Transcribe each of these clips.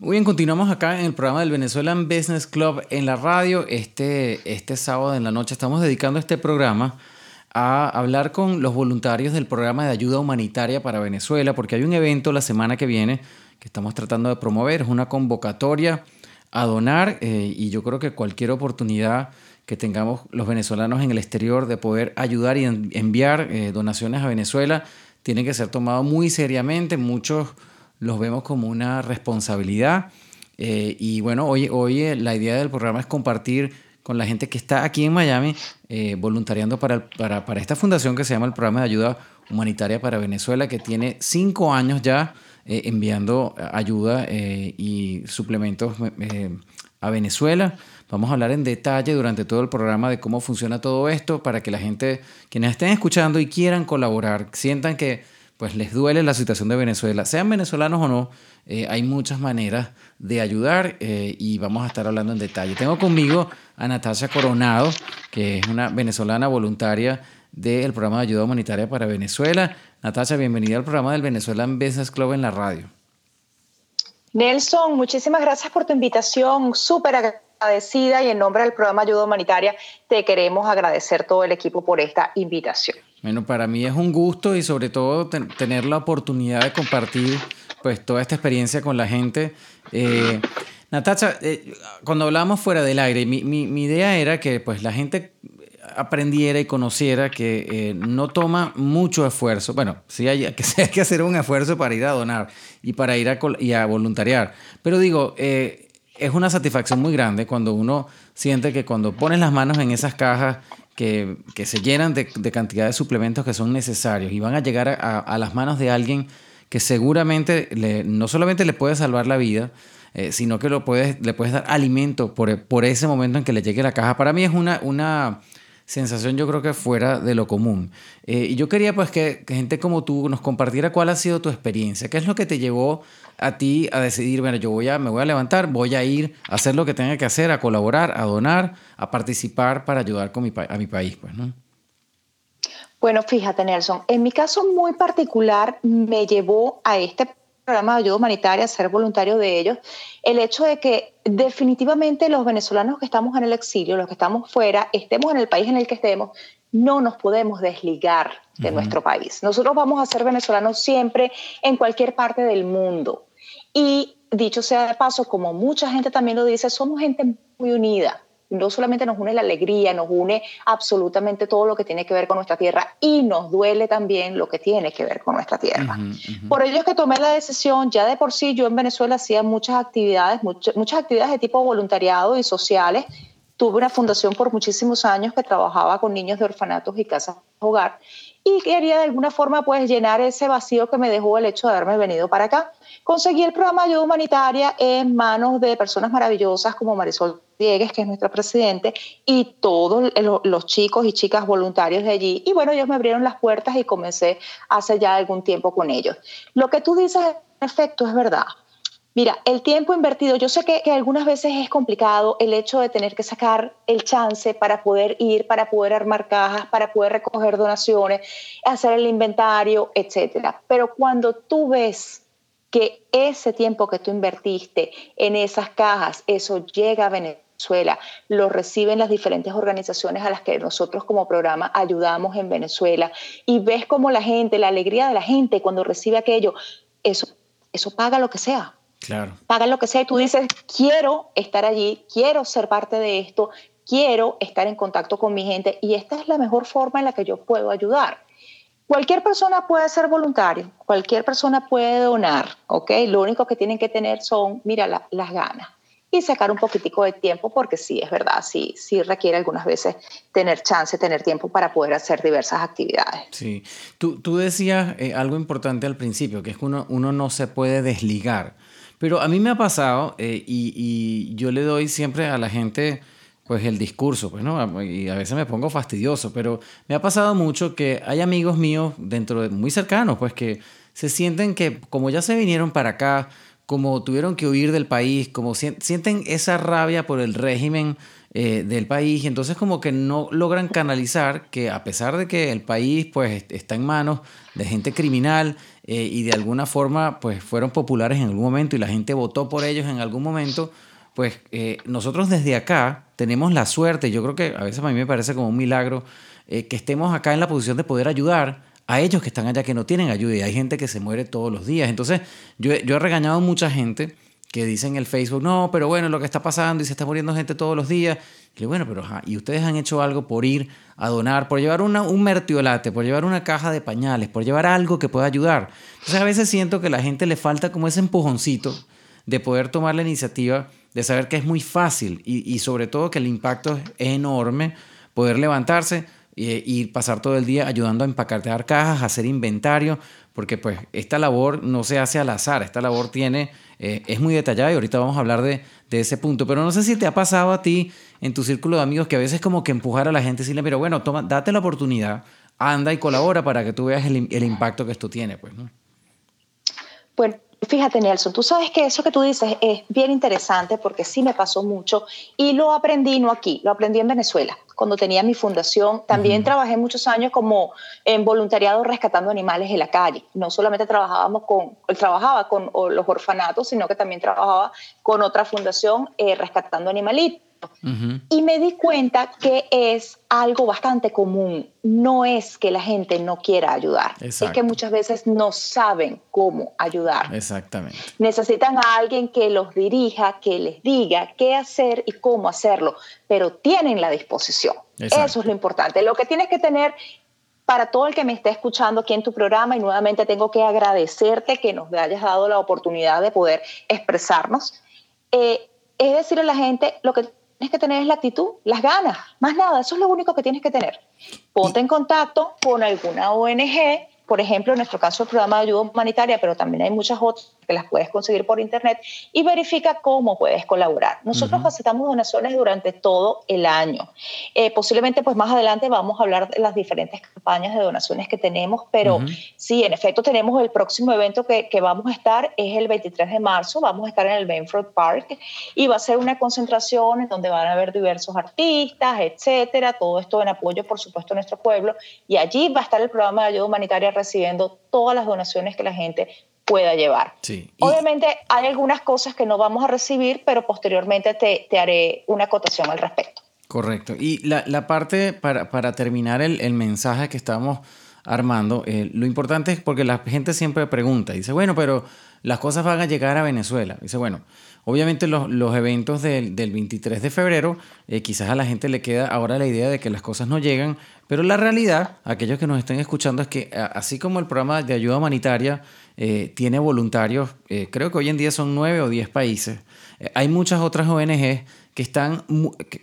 Muy bien, continuamos acá en el programa del Venezuelan Business Club en la radio. Este, este sábado en la noche estamos dedicando este programa a hablar con los voluntarios del programa de ayuda humanitaria para Venezuela, porque hay un evento la semana que viene que estamos tratando de promover, es una convocatoria a donar eh, y yo creo que cualquier oportunidad que tengamos los venezolanos en el exterior de poder ayudar y enviar eh, donaciones a Venezuela tiene que ser tomado muy seriamente. Muchos los vemos como una responsabilidad. Eh, y bueno, hoy, hoy eh, la idea del programa es compartir con la gente que está aquí en Miami eh, voluntariando para, para, para, esta fundación que se llama el Programa de Ayuda Humanitaria para Venezuela, que tiene cinco años ya enviando ayuda y suplementos a Venezuela. Vamos a hablar en detalle durante todo el programa de cómo funciona todo esto para que la gente, quienes estén escuchando y quieran colaborar, sientan que pues les duele la situación de Venezuela, sean venezolanos o no, eh, hay muchas maneras de ayudar eh, y vamos a estar hablando en detalle. Tengo conmigo a Natasha Coronado, que es una venezolana voluntaria del programa de ayuda humanitaria para Venezuela. Natasha, bienvenida al programa del Venezuelan Business Club en la radio. Nelson, muchísimas gracias por tu invitación, súper agradecida y en nombre del programa Ayuda Humanitaria te queremos agradecer todo el equipo por esta invitación. Bueno, para mí es un gusto y sobre todo tener la oportunidad de compartir pues toda esta experiencia con la gente. Eh, Natacha, eh, cuando hablábamos fuera del aire, mi, idea era que pues la gente aprendiera y conociera que eh, no toma mucho esfuerzo. Bueno, sí hay que, hay que hacer un esfuerzo para ir a donar y para ir a, y a voluntariar. Pero digo, es una satisfacción muy grande cuando uno siente que cuando pones las manos en esas cajas que, se llenan de, cantidad de suplementos que son necesarios y van a llegar a, las manos de alguien que seguramente le, no solamente le puede salvar la vida, eh, sino que lo puedes, le puedes dar alimento por, por, ese momento en que le llegue la caja. Para mí es una, una sensación yo creo que fuera de lo común. Eh, y yo quería pues que, gente como tú nos compartiera cuál ha sido tu experiencia, qué es lo que te llevó a ti a decidir, bueno, yo voy a, me voy a levantar, voy a ir a hacer lo que tenga que hacer, a colaborar, a donar, a participar para ayudar con mi, a mi país, pues, ¿no? Bueno, fíjate, Nelson, en mi caso muy particular me llevó a este programa de ayuda humanitaria, ser voluntario de ellos, el hecho de que definitivamente los venezolanos que estamos en el exilio, los que estamos fuera, estemos en el país en el que estemos, no nos podemos desligar de nuestro país. Nosotros vamos a ser venezolanos siempre en cualquier parte del mundo. Y dicho sea de paso, como mucha gente también lo dice, somos gente muy unida no solamente nos une la alegría, nos une absolutamente todo lo que tiene que ver con nuestra tierra y nos duele también lo que tiene que ver con nuestra tierra. Por ello es que tomé la decisión, ya de por sí yo en Venezuela hacía muchas actividades, muchas actividades de tipo voluntariado y sociales. Tuve una fundación por muchísimos años que trabajaba con niños de orfanatos y casas de hogar y quería de alguna forma pues llenar ese vacío que me dejó el hecho de haberme venido para acá. Conseguí el programa ayuda humanitaria en manos de personas maravillosas como Marisol Diegues, que es nuestra presidente, y todos los chicos y chicas voluntarios de allí. Y bueno, ellos me abrieron las puertas y comencé hace ya algún tiempo con ellos. Lo que tú dices, en efecto, es verdad. Mira, el tiempo invertido, yo sé que, algunas veces es complicado el hecho de tener que sacar el chance para poder ir, para poder armar cajas, para poder recoger donaciones, hacer el inventario, etcétera. Pero cuando tú ves que ese tiempo que tú invertiste en esas cajas, eso llega a Venezuela, lo reciben las diferentes organizaciones a las que nosotros como programa ayudamos en Venezuela y ves como la gente, la alegría de la gente cuando recibe aquello, eso, eso paga lo que sea Claro. Pagan lo que sea y tú dices, quiero estar allí, quiero ser parte de esto, quiero estar en contacto con mi gente y esta es la mejor forma en la que yo puedo ayudar. Cualquier persona puede ser voluntario, cualquier persona puede donar, ¿ok? Lo único que tienen que tener son, mira, las ganas y sacar un poquitico de tiempo porque sí, es verdad, sí, sí requiere algunas veces tener chance, tener tiempo para poder hacer diversas actividades. Sí, tú, tú decías eh, algo importante al principio, que es que uno, uno no se puede desligar. Pero a mí me ha pasado eh, y, yo le doy siempre a la gente pues el discurso, pues, ¿no? Y a veces me pongo fastidioso, pero me ha pasado mucho que hay amigos míos dentro de muy cercanos, pues que se sienten que como ya se vinieron para acá, como tuvieron que huir del país, como sienten esa rabia por el régimen eh, del país y entonces como que no logran canalizar que a pesar de que el país pues está en manos de gente criminal eh, y de alguna forma pues fueron populares en algún momento y la gente votó por ellos en algún momento, pues eh, nosotros desde acá tenemos la suerte, yo creo que a veces a mí me parece como un milagro que estemos acá en la posición de poder ayudar a ellos que están allá que no tienen ayuda y hay gente que se muere todos los días. Entonces yo, yo he regañado a mucha gente que dicen en el Facebook, no, pero bueno, lo que está pasando y se está muriendo gente todos los días. Y bueno, pero ¿y ustedes han hecho algo por ir a donar, por llevar una, un mertiolate, por llevar una caja de pañales, por llevar algo que pueda ayudar? Entonces a veces siento que a la gente le falta como ese empujoncito de poder tomar la iniciativa, de saber que es muy fácil y, sobre todo que el impacto es enorme, poder levantarse y, pasar todo el día ayudando a empacar cajas, a hacer inventario, porque pues esta labor no se hace al azar, esta labor tiene, eh, es muy detallada y ahorita vamos a hablar de, de, ese punto, pero no sé si te ha pasado a ti en tu círculo de amigos que a veces como que empujar a la gente, decirle, pero bueno, toma, date la oportunidad, anda y colabora para que tú veas el, el impacto que esto tiene, pues, ¿no? Bueno, Fíjate, Nelson, tú sabes que eso que tú dices es bien interesante porque sí me pasó mucho y lo aprendí no aquí, lo aprendí en Venezuela. Cuando tenía mi fundación, también trabajé muchos años como en voluntariado rescatando animales en la calle. No solamente trabajábamos con, trabajaba con los orfanatos, sino que también trabajaba con otra fundación eh, rescatando animalitos. Y me di cuenta que es algo bastante común. No es que la gente no quiera ayudar, es que muchas veces no saben cómo ayudar. Exactamente. Necesitan a alguien que los dirija, que les diga qué hacer y cómo hacerlo, pero tienen la disposición. Eso es lo importante. Lo que tienes que tener para todo el que me esté escuchando aquí en tu programa y nuevamente tengo que agradecerte que nos hayas dado la oportunidad de poder expresarnos. Eh, es decir a la gente lo que tienes que tener la actitud, las ganas, más nada, eso es lo único que tienes que tener. Ponte en contacto con alguna ONG por ejemplo, en nuestro caso el programa de ayuda humanitaria, pero también hay muchas otras que las puedes conseguir por internet y verifica cómo puedes colaborar. Nosotros aceptamos donaciones durante todo el año. Eh, posiblemente, pues más adelante vamos a hablar de las diferentes campañas de donaciones que tenemos, pero sí, en efecto, tenemos el próximo evento que, que, vamos a estar, es el 23 de marzo, vamos a estar en el Bainford Park y va a ser una concentración en donde van a haber diversos artistas, etcétera, todo esto en apoyo, por supuesto, a nuestro pueblo y allí va a estar el programa de ayuda humanitaria recibiendo todas las donaciones que la gente pueda llevar. Obviamente hay algunas cosas que no vamos a recibir, pero posteriormente te, te haré una acotación al respecto. Correcto. Y la, la parte, para, para terminar el, el, mensaje que estamos armando, eh, lo importante es porque la gente siempre pregunta, dice, bueno, pero las cosas van a llegar a Venezuela. Dice, bueno, obviamente los, los eventos del, del, 23 de febrero, eh, quizás a la gente le queda ahora la idea de que las cosas no llegan, pero la realidad, aquellos que nos estén escuchando, es que así como el programa de ayuda humanitaria eh, tiene voluntarios, eh, creo que hoy en día son nueve o diez países, hay muchas otras ONG que, están,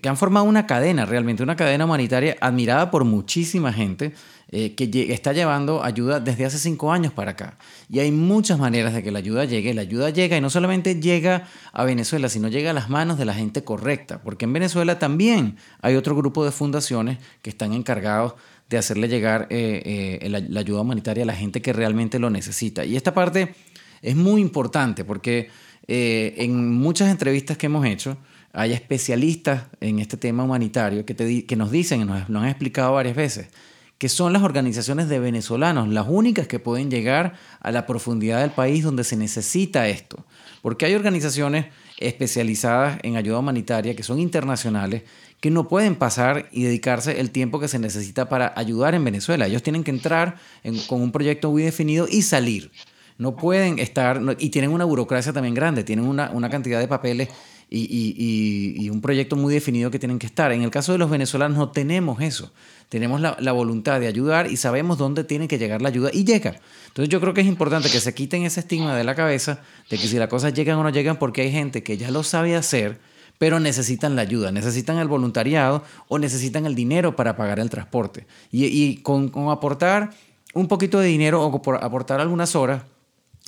que han formado una cadena, realmente una cadena humanitaria admirada por muchísima gente eh, que está llevando ayuda desde hace cinco años para acá. Y hay muchas maneras de que la ayuda llegue. La ayuda llega y no solamente llega a Venezuela, sino llega a las manos de la gente correcta. Porque en Venezuela también hay otro grupo de fundaciones que están encargados de hacerle llegar eh, eh, la, ayuda humanitaria a la gente que realmente lo necesita. Y esta parte es muy importante porque en muchas entrevistas que hemos hecho, hay especialistas en este tema humanitario que, te, que nos dicen, nos lo han explicado varias veces, que son las organizaciones de venezolanos, las únicas que pueden llegar a la profundidad del país donde se necesita esto. Porque hay organizaciones especializadas en ayuda humanitaria que son internacionales que no pueden pasar y dedicarse el tiempo que se necesita para ayudar en Venezuela. Ellos tienen que entrar con un proyecto muy definido y salir. No pueden estar, y tienen una burocracia también grande, tienen una, una cantidad de papeles y, y, y, un proyecto muy definido que tienen que estar. En el caso de los venezolanos no tenemos eso. Tenemos la, voluntad de ayudar y sabemos dónde tiene que llegar la ayuda y llega. Entonces yo creo que es importante que se quiten ese estigma de la cabeza de que si las cosas llegan o no llegan porque hay gente que ya lo sabe hacer, pero necesitan la ayuda, necesitan el voluntariado o necesitan el dinero para pagar el transporte. Y, y con, con aportar un poquito de dinero o por aportar algunas horas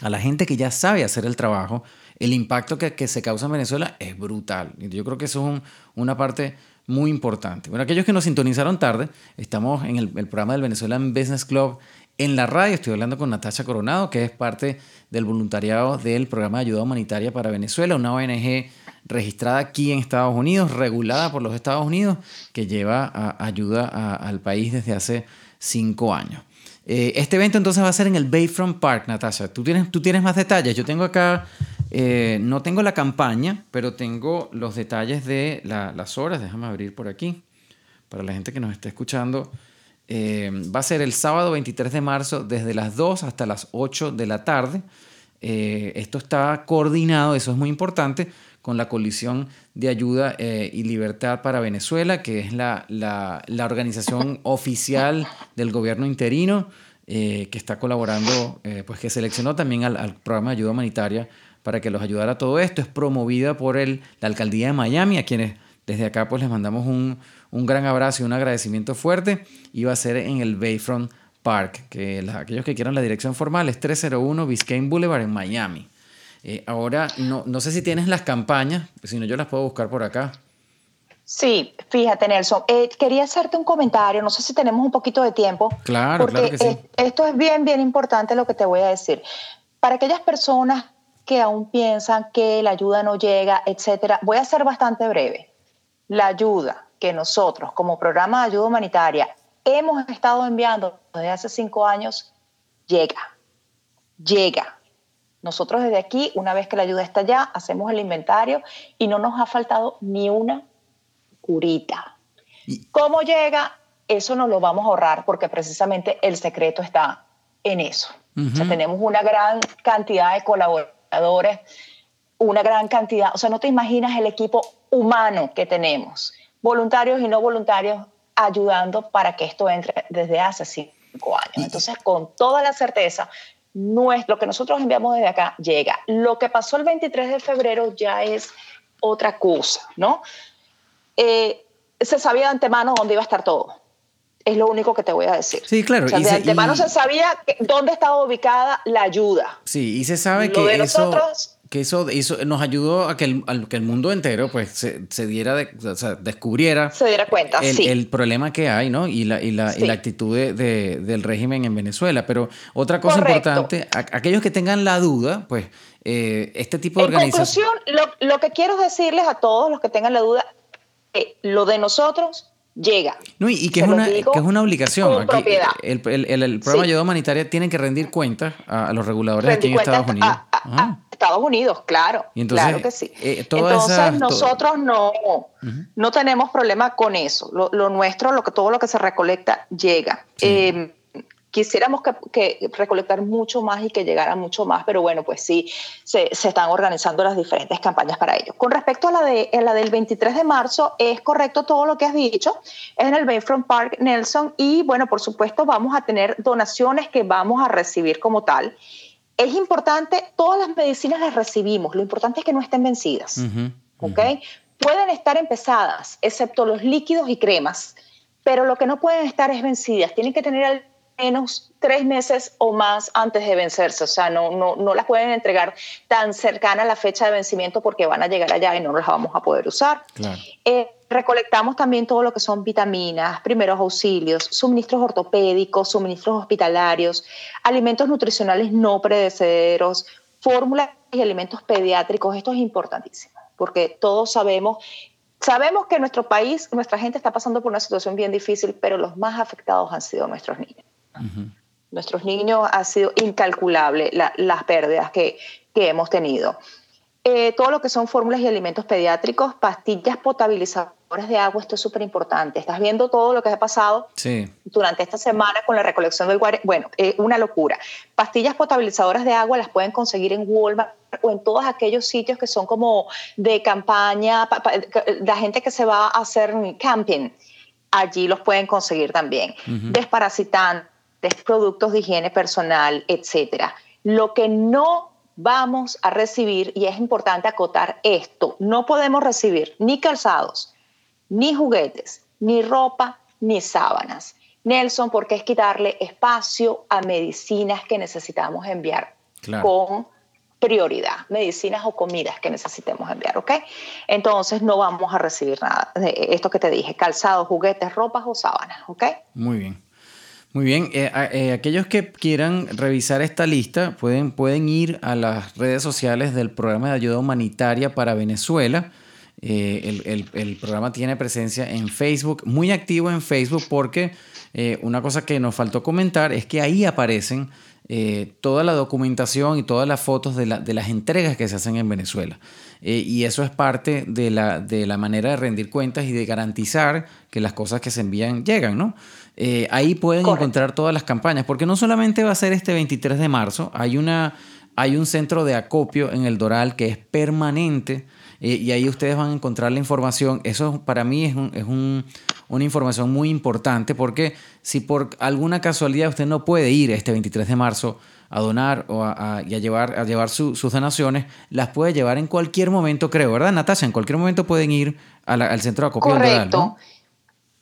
a la gente que ya sabe hacer el trabajo, el impacto que, se causa en Venezuela es brutal. Yo creo que eso es un, una parte muy importante. Bueno, aquellos que nos sintonizaron tarde, estamos en el, el, programa del Venezuelan Business Club en la radio. Estoy hablando con Natasha Coronado, que es parte del voluntariado del programa de ayuda humanitaria para Venezuela, una ONG registrada aquí en Estados Unidos, regulada por los Estados Unidos, que lleva ayuda al país desde hace cinco años. Eh, este evento entonces va a ser en el Bayfront Park, Natasha. ¿Tú tienes, tú tienes más detalles. Yo tengo acá, eh, no tengo la campaña, pero tengo los detalles de las horas. Déjame abrir por aquí para la gente que nos esté escuchando. Eh, va a ser el sábado 23 de marzo desde las 2 hasta las 8 de la tarde. esto está coordinado, eso es muy importante, con la Coalición de Ayuda y Libertad para Venezuela, que es la, la, la organización oficial del gobierno interino. Eh, que está colaborando, eh, pues que seleccionó también al, programa de ayuda humanitaria para que los ayudara a todo esto. Es promovida por el, la alcaldía de Miami, a quienes desde acá pues les mandamos un, un gran abrazo y un agradecimiento fuerte. Y va a ser en el Bayfront Park, que aquellos que quieran la dirección formal es 301 Biscayne Boulevard en Miami. Eh, ahora, no, no sé si tienes las campañas, si no yo las puedo buscar por acá. Sí, fíjate Nelson, eh, quería hacerte un comentario, no sé si tenemos un poquito de tiempo. Claro, claro que sí. esto es bien, bien importante lo que te voy a decir. Para aquellas personas que aún piensan que la ayuda no llega, etcétera, voy a ser bastante breve. La ayuda que nosotros como programa de ayuda humanitaria hemos estado enviando desde hace cinco años llega, llega. Nosotros desde aquí, una vez que la ayuda está allá, hacemos el inventario y no nos ha faltado ni una curita. ¿Cómo llega? Eso nos lo vamos a ahorrar porque precisamente el secreto está en eso. tenemos una gran cantidad de colaboradores, una gran cantidad, o sea, no te imaginas el equipo humano que tenemos, voluntarios y no voluntarios, ayudando para que esto entre desde hace cinco años. Entonces, con toda la certeza, nuestro, lo que nosotros enviamos desde acá llega. Lo que pasó el 23 de febrero ya es otra cosa, ¿no? Eh, se sabía de antemano dónde iba a estar todo. Es lo único que te voy a decir. Sí, claro. de antemano se sabía dónde estaba ubicada la ayuda. Sí, y se sabe que eso, que eso, nos ayudó a que el, que el mundo entero pues se, diera, de, o sea, descubriera. Se diera cuenta, el, sí. el problema que hay, ¿no? Y la, y la, y la actitud de, del régimen en Venezuela. Pero otra cosa importante, aquellos que tengan la duda, pues eh, este tipo de organización. En conclusión, lo, lo que quiero decirles a todos los que tengan la duda lo de nosotros llega. No, y, que, es una, que, es una, obligación. Aquí, el, el, el, programa de ayuda humanitaria tiene que rendir cuentas a, los reguladores aquí en Estados Unidos. A, Estados Unidos, claro. claro que sí. Eh, entonces nosotros no, no tenemos problema con eso. Lo, lo, nuestro, lo que, todo lo que se recolecta llega. Eh, quisiéramos que, recolectar mucho más y que llegara mucho más, pero bueno, pues sí, se, están organizando las diferentes campañas para ello. Con respecto a la, de, la del 23 de marzo, es correcto todo lo que has dicho, es en el Bayfront Park Nelson y bueno, por supuesto vamos a tener donaciones que vamos a recibir como tal. Es importante, todas las medicinas las recibimos, lo importante es que no estén vencidas, ¿ok? Pueden estar empezadas, excepto los líquidos y cremas, pero lo que no pueden estar es vencidas, tienen que tener el menos tres meses o más antes de vencerse. O sea, no, no, no las pueden entregar tan cercana a la fecha de vencimiento porque van a llegar allá y no las vamos a poder usar. Eh, recolectamos también todo lo que son vitaminas, primeros auxilios, suministros ortopédicos, suministros hospitalarios, alimentos nutricionales no predecederos, fórmulas y alimentos pediátricos. Esto es importantísimo porque todos sabemos Sabemos que nuestro país, nuestra gente está pasando por una situación bien difícil, pero los más afectados han sido nuestros niños. Nuestros niños ha sido incalculable las pérdidas que, que hemos tenido. Eh, todo lo que son fórmulas y alimentos pediátricos, pastillas potabilizadoras de agua, esto es súper importante. Estás viendo todo lo que ha pasado durante esta semana con la recolección del guare. Bueno, es una locura. Pastillas potabilizadoras de agua las pueden conseguir en Walmart o en todos aquellos sitios que son como de campaña, la gente que se va a hacer camping, allí los pueden conseguir también. Desparasitantes productos de higiene personal, etcétera. Lo que no vamos a recibir, y es importante acotar esto, no podemos recibir ni calzados, ni juguetes, ni ropa, ni sábanas. Nelson, porque es quitarle espacio a medicinas que necesitamos enviar con prioridad, medicinas o comidas que necesitemos enviar, ¿ok? Entonces no vamos a recibir nada de esto que te dije, calzados, juguetes, ropas o sábanas, ¿ok? Muy bien. Muy bien, eh, eh, aquellos que quieran revisar esta lista pueden, pueden ir a las redes sociales del programa de ayuda humanitaria para Venezuela. Eh, el, programa tiene presencia en Facebook, muy activo en Facebook porque una cosa que nos faltó comentar es que ahí aparecen toda la documentación y todas las fotos de, de, las entregas que se hacen en Venezuela. y eso es parte de la, de la manera de rendir cuentas y de garantizar que las cosas que se envían llegan, ¿no? Eh, ahí pueden encontrar todas las campañas, porque no solamente va a ser este 23 de marzo, hay, una, hay un centro de acopio en el Doral que es permanente eh, y ahí ustedes van a encontrar la información. Eso para mí es, es una información muy importante porque si por alguna casualidad usted no puede ir este 23 de marzo a donar o a, y a llevar, a llevar sus donaciones, las puede llevar en cualquier momento, creo, ¿verdad, Natasha? En cualquier momento pueden ir al centro de acopio del Doral.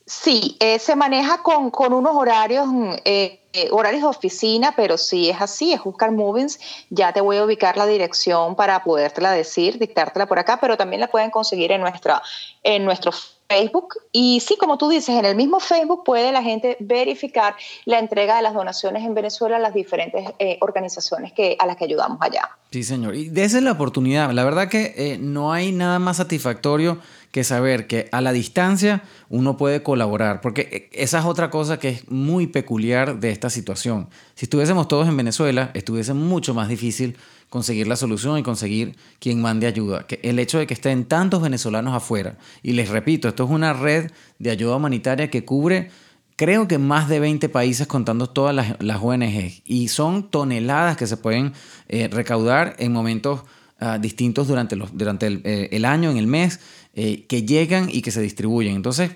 Sí, eh, se maneja con, con unos horarios, mm, eh, eh, horarios de oficina, pero sí es así, es buscar Movings. Ya te voy a ubicar la dirección para podértela decir, dictártela por acá, pero también la pueden conseguir en, nuestra, en nuestro Facebook. Y sí, como tú dices, en el mismo Facebook puede la gente verificar la entrega de las donaciones en Venezuela a las diferentes organizaciones que, a las que ayudamos allá. Sí, señor. Y esa es la oportunidad. La verdad que no hay nada más satisfactorio que saber que a la distancia uno puede colaborar, porque esa es otra cosa que es muy peculiar de esta situación. Si estuviésemos todos en Venezuela, estuviese mucho más difícil conseguir la solución y conseguir quien mande ayuda. El hecho de que estén tantos venezolanos afuera, y les repito, esto es una red de ayuda humanitaria que cubre creo que más de 20 países contando todas las, ONG, y son toneladas que se pueden eh, recaudar en momentos ah, distintos durante, durante eh, el año, en el mes, eh, que llegan y que se distribuyen. Entonces,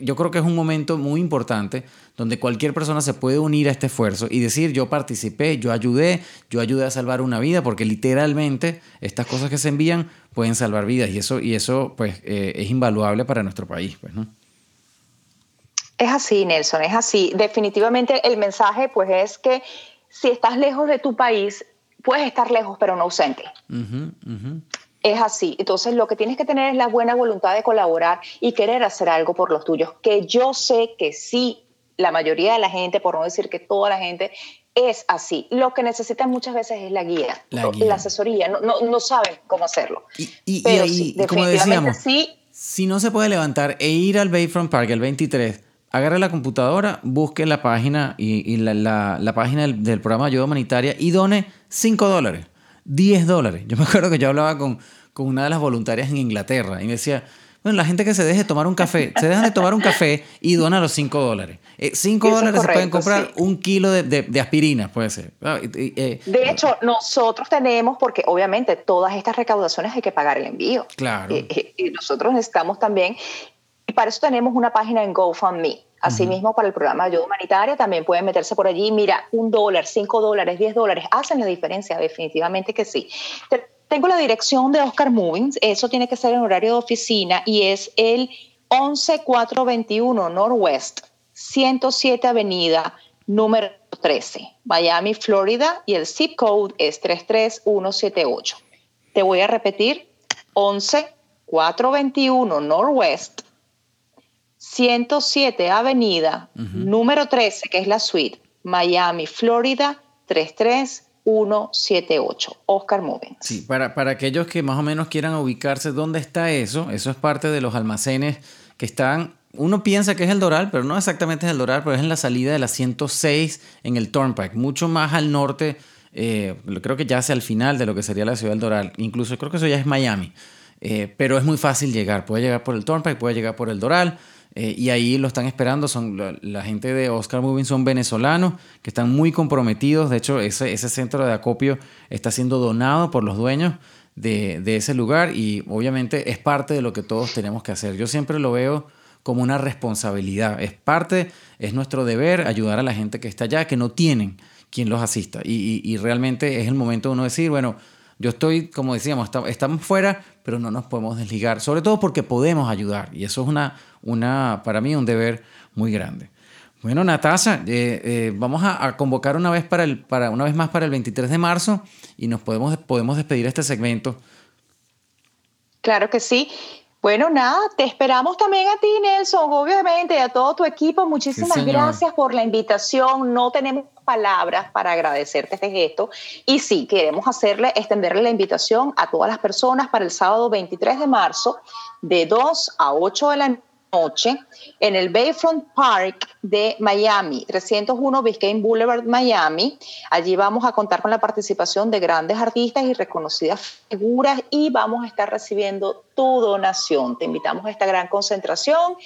yo creo que es un momento muy importante donde cualquier persona se puede unir a este esfuerzo y decir, yo participé, yo ayudé, yo ayudé a salvar una vida, porque literalmente estas cosas que se envían pueden salvar vidas y eso, y eso pues, eh, es invaluable para nuestro país. Pues, ¿no? Es así, Nelson, es así. Definitivamente el mensaje pues es que si estás lejos de tu país, puedes estar lejos pero no ausente es así. Entonces, lo que tienes que tener es la buena voluntad de colaborar y querer hacer algo por los tuyos, que yo sé que sí, la mayoría de la gente, por no decir que toda la gente, es así. Lo que necesitan muchas veces es la guía, la, asesoría. No, no, no, saben cómo hacerlo. Y, Pero sí, como decíamos, si no se puede levantar e ir al Bayfront Park el 23, agarre la computadora, busque la página y, la, la, página del, del programa de ayuda humanitaria y done 5 dólares. 10 dólares. Yo me acuerdo que yo hablaba con, con una de las voluntarias en Inglaterra y me decía, bueno, la gente que se deje tomar un café, se dejan de tomar un café y dona los 5 dólares. 5 eh, dólares se pueden comprar un kilo de, de, aspirina, puede ser. Ah, eh, de hecho, nosotros tenemos, porque obviamente todas estas recaudaciones hay que pagar el envío. Claro. Eh, y nosotros necesitamos también, y para eso tenemos una página en GoFundMe. Asimismo, para el programa de ayuda humanitaria también pueden meterse por allí. Mira, un dólar, cinco dólares, diez dólares, hacen la diferencia, definitivamente que sí. Tengo la dirección de Oscar Movings, eso tiene que ser en horario de oficina y es el 11421 Northwest, 107 Avenida, número 13, Miami, Florida, y el zip code es 33178. Te voy a repetir, 11421 Northwest, 107 Avenida, número 13, que es la suite, Miami, Florida, 33178. Oscar Movens. Sí, para, para aquellos que más o menos quieran ubicarse, ¿dónde está eso? Eso es parte de los almacenes que están uno piensa que es el Doral, pero no exactamente es el Doral, pero es en la salida de la 106 en el Turnpike, mucho más al norte, eh, creo que ya hacia el final de lo que sería la ciudad del Doral, incluso creo que eso ya es Miami, eh, pero es muy fácil llegar, puede llegar por el Turnpike, puede llegar por el Doral, eh, y ahí lo están esperando. Son la, gente de Oscar Moving son venezolanos que están muy comprometidos. De hecho, ese, ese centro de acopio está siendo donado por los dueños de, de, ese lugar y obviamente es parte de lo que todos tenemos que hacer. Yo siempre lo veo como una responsabilidad. Es parte, es nuestro deber ayudar a la gente que está allá, que no tienen quien los asista. Y, y, realmente es el momento de uno decir, bueno, yo estoy, como decíamos, estamos fuera, pero no nos podemos desligar, sobre todo porque podemos ayudar. Y eso es una, una, para mí un deber muy grande. Bueno, Natasha, eh, eh, vamos a, convocar una vez, para el, para, una vez más para el 23 de marzo y nos podemos, podemos despedir este segmento. Claro que sí. Bueno, nada, te esperamos también a ti, Nelson, obviamente, y a todo tu equipo. Muchísimas gracias por la invitación. No tenemos palabras para agradecerte este gesto. Y sí, queremos hacerle, extenderle la invitación a todas las personas para el sábado 23 de marzo, de 2 a 8 de la noche en el Bayfront Park de Miami, 301 Biscayne Boulevard, Miami. Allí vamos a contar con la participación de grandes artistas y reconocidas figuras y vamos a estar recibiendo tu donación. Te invitamos a esta gran concentración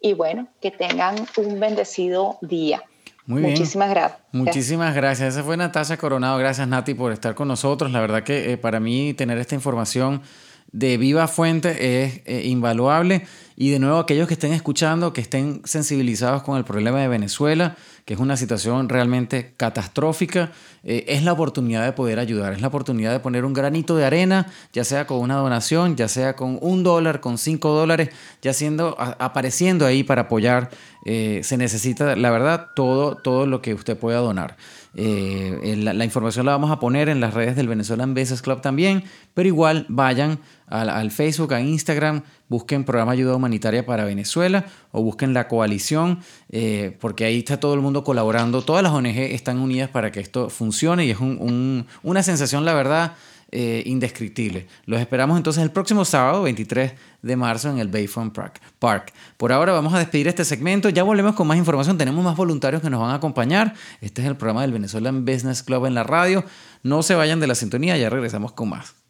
y bueno, que tengan un bendecido día. Muy bien. Muchísimas gracias. Muchísimas gracias. Esa fue Natasha Coronado. Gracias, Nati, por estar con nosotros. La verdad que eh, para mí tener esta información de viva fuente es eh, invaluable. Y de nuevo, aquellos que estén escuchando, que estén sensibilizados con el problema de Venezuela, que es una situación realmente catastrófica, eh, es la oportunidad de poder ayudar, es la oportunidad de poner un granito de arena, ya sea con una donación, ya sea con un dólar, con cinco dólares, ya siendo, apareciendo ahí para apoyar. Eh, se necesita, la verdad, todo, todo lo que usted pueda donar. Eh, la, información la vamos a poner en las redes del Venezuelan Business Club también, pero igual vayan al, Facebook, a Instagram, busquen Programa Ayuda Humanitaria para Venezuela o busquen la coalición, eh, porque ahí está todo el mundo colaborando, todas las ONG están unidas para que esto funcione y es una sensación, la verdad, eh, indescriptible. Los esperamos entonces el próximo sábado, 23 de marzo, en el Bayfront Park. Park. Por ahora vamos a despedir este segmento. Ya volvemos con más información. Tenemos más voluntarios que nos van a acompañar. Este es el programa del Venezuelan Business Club en la radio. No se vayan de la sintonía, ya regresamos con más.